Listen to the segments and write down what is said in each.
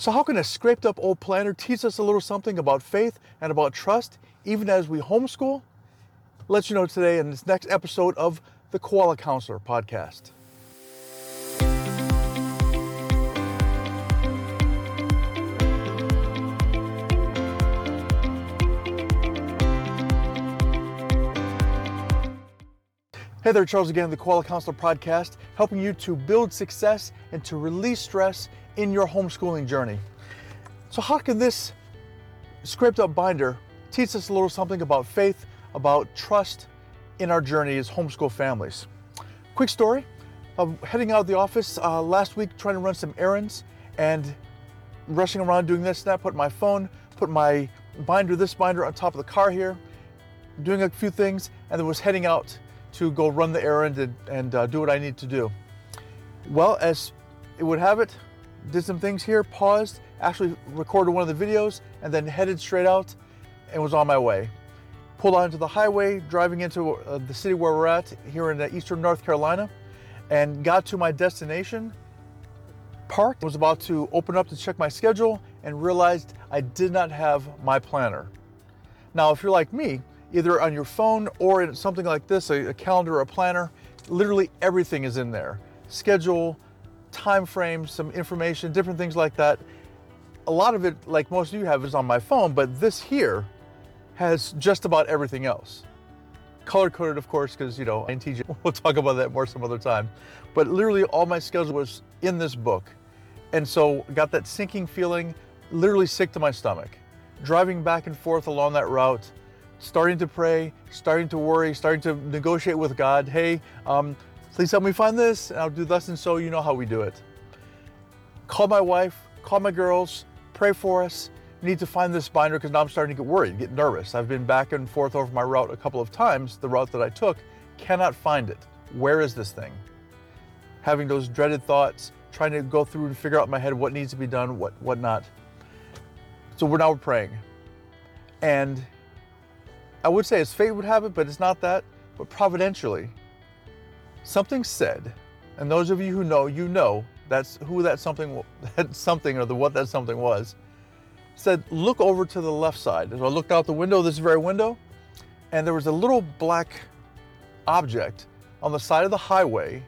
So, how can a scraped up old planner teach us a little something about faith and about trust, even as we homeschool? Let you know today in this next episode of the Koala Counselor podcast. Hey there, Charles again, the Koala Counselor podcast, helping you to build success and to release stress in your homeschooling journey. So, how can this scraped up binder teach us a little something about faith, about trust in our journey as homeschool families? Quick story of heading out of the office uh, last week trying to run some errands and rushing around doing this and that, put my phone, put my binder, this binder on top of the car here, doing a few things, and then was heading out to go run the errand and, and uh, do what I need to do. Well, as it would have it, did some things here, paused, actually recorded one of the videos, and then headed straight out and was on my way. Pulled onto the highway, driving into uh, the city where we're at here in uh, eastern North Carolina, and got to my destination. Parked, was about to open up to check my schedule, and realized I did not have my planner. Now, if you're like me, either on your phone or in something like this, a, a calendar or a planner. Literally everything is in there. Schedule, time frame, some information, different things like that. A lot of it, like most of you have, is on my phone, but this here has just about everything else. Color coded, of course, because you know, INTJ, we'll talk about that more some other time. But literally, all my schedule was in this book, and so got that sinking feeling, literally sick to my stomach. Driving back and forth along that route, starting to pray, starting to worry, starting to negotiate with God. Hey, um, please help me find this, and I'll do thus and so. You know how we do it. Call my wife, call my girls, pray for us. Need to find this binder because now I'm starting to get worried, get nervous. I've been back and forth over my route a couple of times, the route that I took, cannot find it. Where is this thing? Having those dreaded thoughts, trying to go through and figure out in my head what needs to be done, what what not. So we're now praying. And I would say it's fate would have it, but it's not that, but providentially. Something said, and those of you who know, you know that's who that something that something or the what that something was. Said, look over to the left side. As I looked out the window, this very window, and there was a little black object on the side of the highway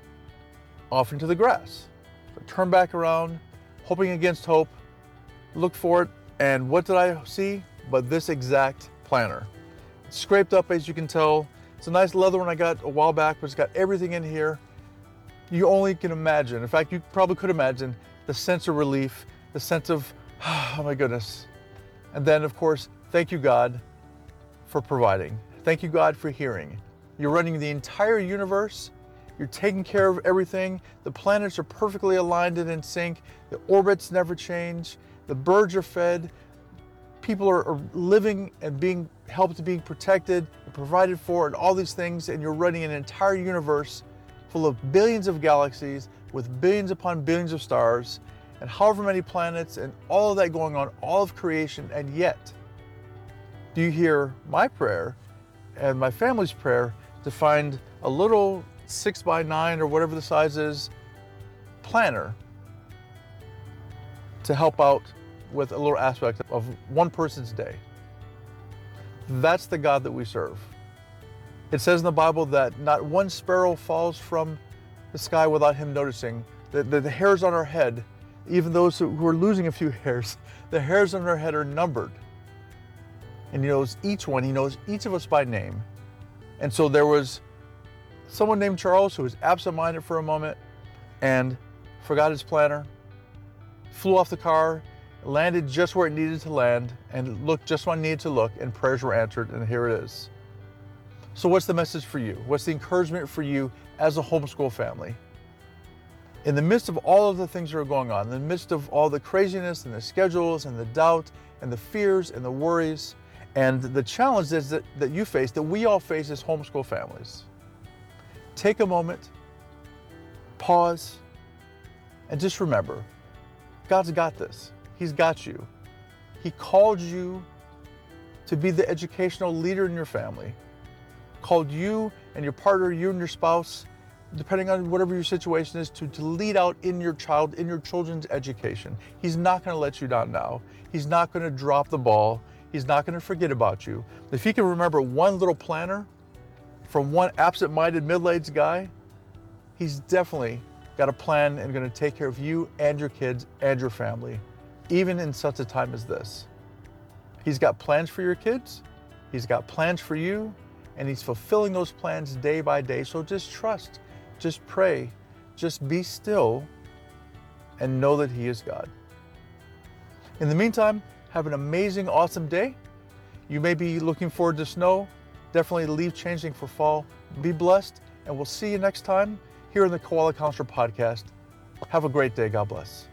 off into the grass. So I turned back around, hoping against hope, looked for it, and what did I see? But this exact planner scraped up as you can tell. It's a nice leather one I got a while back, but it's got everything in here. You only can imagine. In fact, you probably could imagine the sense of relief, the sense of, oh my goodness. And then, of course, thank you, God, for providing. Thank you, God, for hearing. You're running the entire universe. You're taking care of everything. The planets are perfectly aligned and in sync. The orbits never change. The birds are fed people are, are living and being helped, being protected, provided for, and all these things, and you're running an entire universe full of billions of galaxies with billions upon billions of stars, and however many planets, and all of that going on, all of creation, and yet, do you hear my prayer and my family's prayer to find a little six by nine or whatever the size is planner to help out with a little aspect of one person's day. That's the God that we serve. It says in the Bible that not one sparrow falls from the sky without him noticing. that the, hairs on our head, even those who, who are losing a few hairs, the hairs on our head are numbered. And he knows each one, he knows each of us by name. And so there was someone named Charles who was absent minded for a moment and forgot his planner, flew off the car, landed just where it needed to land and looked just when it needed to look, and prayers were answered, and here it is. So, what's the message for you? What's the encouragement for you as a homeschool family? In the midst of all of the things that are going on, in the midst of all the craziness and the schedules and the doubt and the fears and the worries and the challenges that, that you face, that we all face as homeschool families, take a moment, pause, and just remember God's got this. He's got you. He called you to be the educational leader in your family, called you and your partner, you and your spouse, depending on whatever your situation is, to, to lead out in your child, in your children's education. He's not going to let you down now. He's not going to drop the ball. He's not going to forget about you. If he can remember one little planner from one absent minded middle aged guy, he's definitely got a plan and going to take care of you and your kids and your family, even in such a time as this. He's got plans for your kids, he's got plans for you, and he's fulfilling those plans day by day. So just trust, just pray, just be still, and know that he is God. In the meantime, have an amazing, awesome day. You may be looking forward to snow. Definitely leave changing for fall. Be blessed, and we'll see you next time here in the Koala Counselor podcast. Have a great day. God bless.